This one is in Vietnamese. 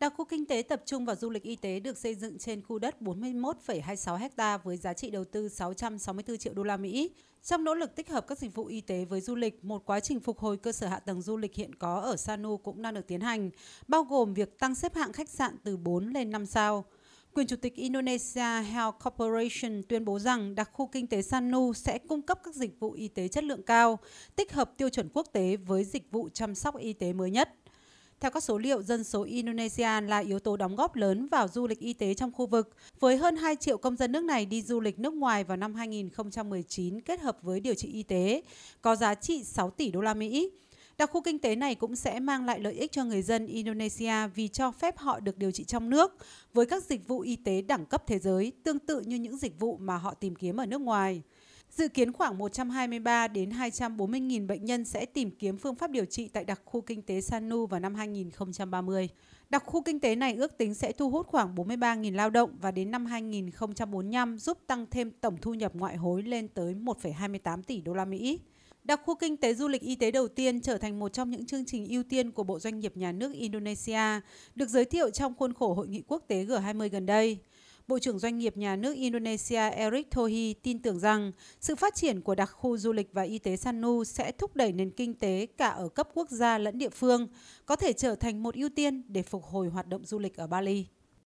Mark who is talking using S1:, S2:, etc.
S1: Đặc khu kinh tế tập trung vào du lịch y tế được xây dựng trên khu đất 41,26 ha với giá trị đầu tư 664 triệu đô la Mỹ. Trong nỗ lực tích hợp các dịch vụ y tế với du lịch, một quá trình phục hồi cơ sở hạ tầng du lịch hiện có ở Sanu cũng đang được tiến hành, bao gồm việc tăng xếp hạng khách sạn từ 4 lên 5 sao. Quyền Chủ tịch Indonesia Health Corporation tuyên bố rằng đặc khu kinh tế Sanu sẽ cung cấp các dịch vụ y tế chất lượng cao, tích hợp tiêu chuẩn quốc tế với dịch vụ chăm sóc y tế mới nhất. Theo các số liệu, dân số Indonesia là yếu tố đóng góp lớn vào du lịch y tế trong khu vực, với hơn 2 triệu công dân nước này đi du lịch nước ngoài vào năm 2019 kết hợp với điều trị y tế, có giá trị 6 tỷ đô la Mỹ. Đặc khu kinh tế này cũng sẽ mang lại lợi ích cho người dân Indonesia vì cho phép họ được điều trị trong nước với các dịch vụ y tế đẳng cấp thế giới, tương tự như những dịch vụ mà họ tìm kiếm ở nước ngoài. Dự kiến khoảng 123 đến 240 nghìn bệnh nhân sẽ tìm kiếm phương pháp điều trị tại đặc khu kinh tế Sanu vào năm 2030. Đặc khu kinh tế này ước tính sẽ thu hút khoảng 43.000 lao động và đến năm 2045 giúp tăng thêm tổng thu nhập ngoại hối lên tới 1,28 tỷ đô la Mỹ. Đặc khu kinh tế du lịch y tế đầu tiên trở thành một trong những chương trình ưu tiên của Bộ Doanh nghiệp Nhà nước Indonesia, được giới thiệu trong khuôn khổ Hội nghị quốc tế G20 gần đây. Bộ trưởng Doanh nghiệp Nhà nước Indonesia Eric Thohir tin tưởng rằng sự phát triển của đặc khu du lịch và y tế Sanu sẽ thúc đẩy nền kinh tế cả ở cấp quốc gia lẫn địa phương, có thể trở thành một ưu tiên để phục hồi hoạt động du lịch ở Bali.